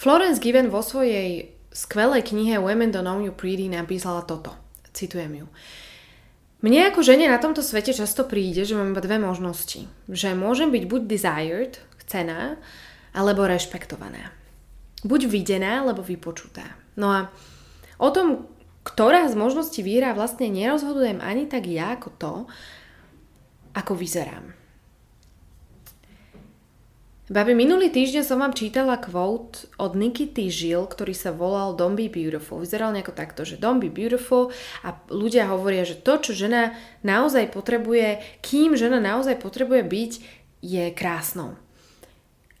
Florence Given vo svojej skvelej knihe Women Don't Know You Pretty napísala toto. Citujem ju. Mne ako žene na tomto svete často príde, že mám iba dve možnosti. Že môžem byť buď desired, chcená, alebo rešpektovaná. Buď videná, alebo vypočutá. No a o tom, ktorá z možností výhra vlastne nerozhodujem ani tak ja ako to, ako vyzerám. Babi, minulý týždeň som vám čítala quote od Nikity Žil, ktorý sa volal Don't be beautiful. Vyzeral nejako takto, že don't be beautiful a ľudia hovoria, že to, čo žena naozaj potrebuje, kým žena naozaj potrebuje byť, je krásnou.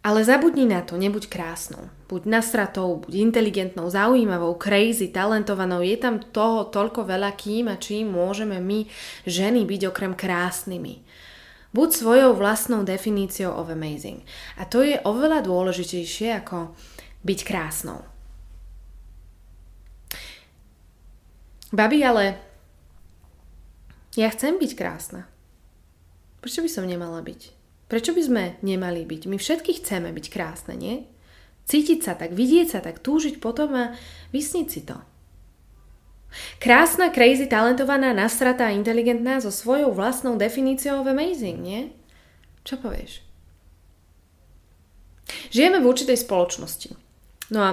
Ale zabudni na to, nebuď krásnou. Buď nasratou, buď inteligentnou, zaujímavou, crazy, talentovanou. Je tam toho toľko veľa, kým a čím môžeme my, ženy, byť okrem krásnymi. Buď svojou vlastnou definíciou of amazing. A to je oveľa dôležitejšie ako byť krásnou. Babi, ale ja chcem byť krásna. Prečo by som nemala byť? Prečo by sme nemali byť? My všetky chceme byť krásne, nie? Cítiť sa tak, vidieť sa tak, túžiť potom a vysniť si to. Krásna, crazy, talentovaná, nasratá, inteligentná so svojou vlastnou definíciou of amazing, nie? Čo povieš? Žijeme v určitej spoločnosti. No a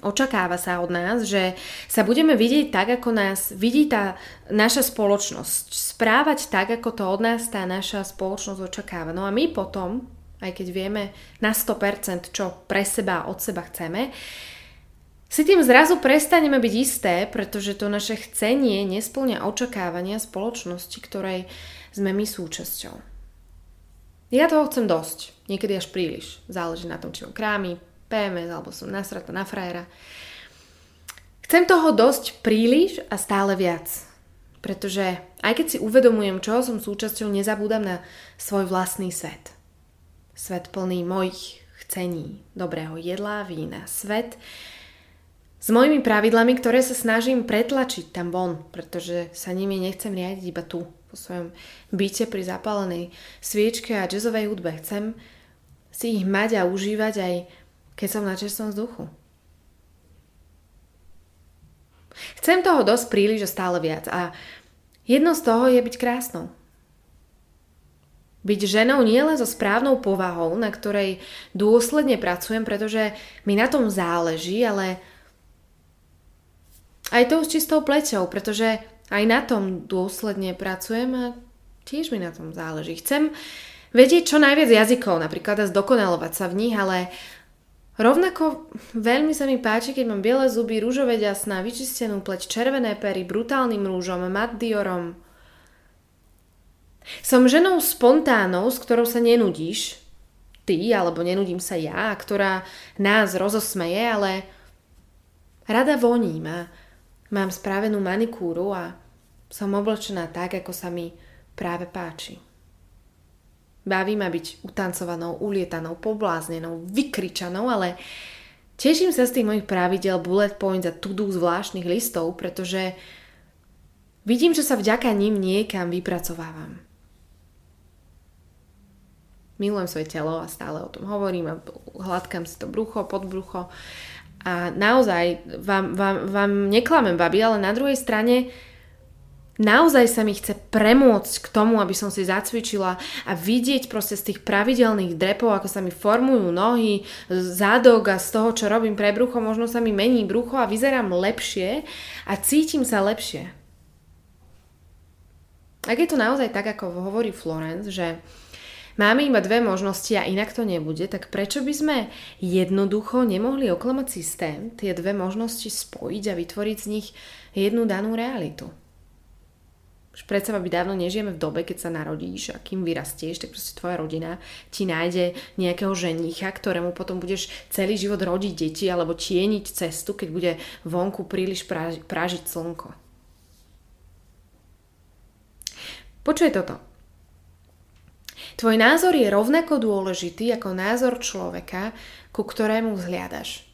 očakáva sa od nás, že sa budeme vidieť tak, ako nás vidí tá naša spoločnosť. Správať tak, ako to od nás tá naša spoločnosť očakáva. No a my potom, aj keď vieme na 100% čo pre seba od seba chceme, si tým zrazu prestaneme byť isté, pretože to naše chcenie nesplňa očakávania spoločnosti, ktorej sme my súčasťou. Ja toho chcem dosť, niekedy až príliš. Záleží na tom, či mám krámy, PMS alebo som nasrata na frajera. Chcem toho dosť príliš a stále viac. Pretože aj keď si uvedomujem, čo som súčasťou, nezabúdam na svoj vlastný svet. Svet plný mojich chcení, dobrého jedla, vína. Svet, s mojimi pravidlami, ktoré sa snažím pretlačiť tam von, pretože sa nimi nechcem riadiť iba tu, po svojom byte pri zapálenej sviečke a jazzovej hudbe. Chcem si ich mať a užívať aj keď som na čerstvom vzduchu. Chcem toho dosť príliš a stále viac a jedno z toho je byť krásnou. Byť ženou nie len so správnou povahou, na ktorej dôsledne pracujem, pretože mi na tom záleží, ale aj tou s čistou pleťou, pretože aj na tom dôsledne pracujem a tiež mi na tom záleží. Chcem vedieť čo najviac jazykov, napríklad a zdokonalovať sa v nich, ale rovnako veľmi sa mi páči, keď mám biele zuby, rúžové ďasná, vyčistenú pleť, červené pery, brutálnym rúžom, mat diorom. Som ženou spontánnou, s ktorou sa nenudíš, ty, alebo nenudím sa ja, ktorá nás rozosmeje, ale rada voním a Mám správenú manikúru a som oblečená tak, ako sa mi práve páči. Baví ma byť utancovanou, ulietanou, pobláznenou, vykričanou, ale teším sa z tých mojich pravidel bullet points a to-do zvláštnych listov, pretože vidím, že sa vďaka ním niekam vypracovávam. Milujem svoje telo a stále o tom hovorím a hladkám si to brucho, podbrucho a naozaj vám, vám, vám neklamem, babi, ale na druhej strane naozaj sa mi chce premôcť k tomu, aby som si zacvičila a vidieť proste z tých pravidelných drepov, ako sa mi formujú nohy, zádok a z toho, čo robím pre brucho, možno sa mi mení brucho a vyzerám lepšie a cítim sa lepšie. Ak je to naozaj tak, ako hovorí Florence, že máme iba dve možnosti a inak to nebude, tak prečo by sme jednoducho nemohli oklamať systém, tie dve možnosti spojiť a vytvoriť z nich jednu danú realitu? Už predsa by dávno nežijeme v dobe, keď sa narodíš a kým vyrastieš, tak proste tvoja rodina ti nájde nejakého ženicha, ktorému potom budeš celý život rodiť deti alebo tieniť cestu, keď bude vonku príliš prážiť slnko. Počuje toto. Tvoj názor je rovnako dôležitý ako názor človeka, ku ktorému vzhliadaš.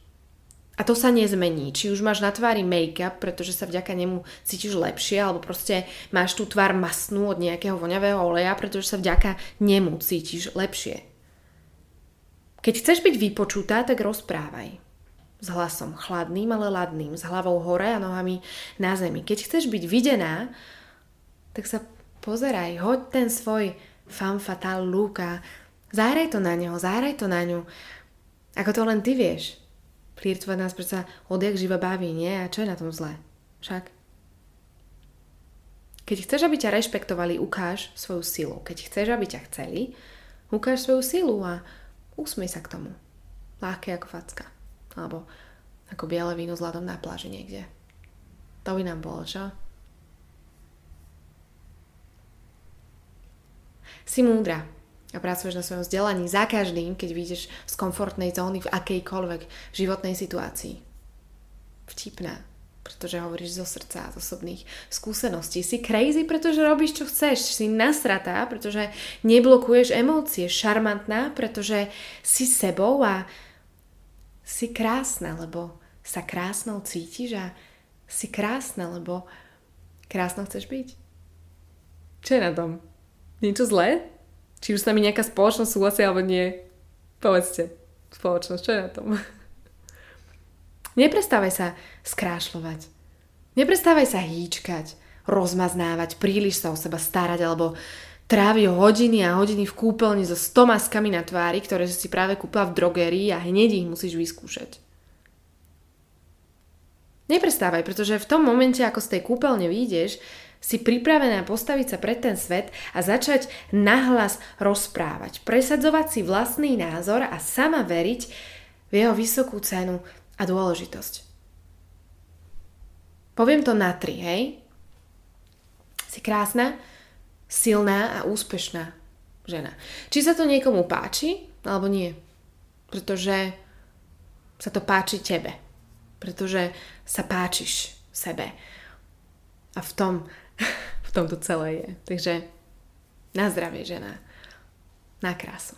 A to sa nezmení. Či už máš na tvári make-up, pretože sa vďaka nemu cítiš lepšie, alebo proste máš tú tvár masnú od nejakého voňavého oleja, pretože sa vďaka nemu cítiš lepšie. Keď chceš byť vypočutá, tak rozprávaj. S hlasom chladným, ale ladným, s hlavou hore a nohami na zemi. Keď chceš byť videná, tak sa pozeraj, hoď ten svoj fan fatal look a zahraj to na neho, zahraj to na ňu. Ako to len ty vieš. Flirtovať nás predsa odjak živa baví, nie? A čo je na tom zlé? Však? Keď chceš, aby ťa rešpektovali, ukáž svoju silu. Keď chceš, aby ťa chceli, ukáž svoju silu a usmej sa k tomu. Láhke ako facka. Alebo ako biele víno s ľadom na pláži niekde. To by nám bolo, čo? Si múdra a pracuješ na svojom vzdelaní za každým, keď vyjdeš z komfortnej zóny v akejkoľvek životnej situácii. Vtipná, pretože hovoríš zo srdca, z osobných skúseností. Si crazy, pretože robíš, čo chceš. Si nasratá, pretože neblokuješ emócie. Šarmantná, pretože si sebou a si krásna, lebo sa krásnou cítiš a si krásna, lebo krásno chceš byť. Čo je na tom? Niečo zlé? Či už s nami nejaká spoločnosť súhlasí alebo nie? Povedzte, spoločnosť, čo je na tom? Neprestávaj sa skrášľovať. Neprestávaj sa hýčkať, rozmaznávať, príliš sa o seba starať alebo trávi hodiny a hodiny v kúpeľni so stomaskami na tvári, ktoré si práve kúpila v drogerii a hneď ich musíš vyskúšať. Neprestávaj, pretože v tom momente, ako z tej kúpeľne vyjdeš, si pripravená postaviť sa pred ten svet a začať nahlas rozprávať, presadzovať si vlastný názor a sama veriť v jeho vysokú cenu a dôležitosť. Poviem to na tri, hej? Si krásna, silná a úspešná žena. Či sa to niekomu páči, alebo nie. Pretože sa to páči tebe. Pretože sa páčiš sebe. A v tom, v tom to celé je. Takže na zdravie žena. Na krásu.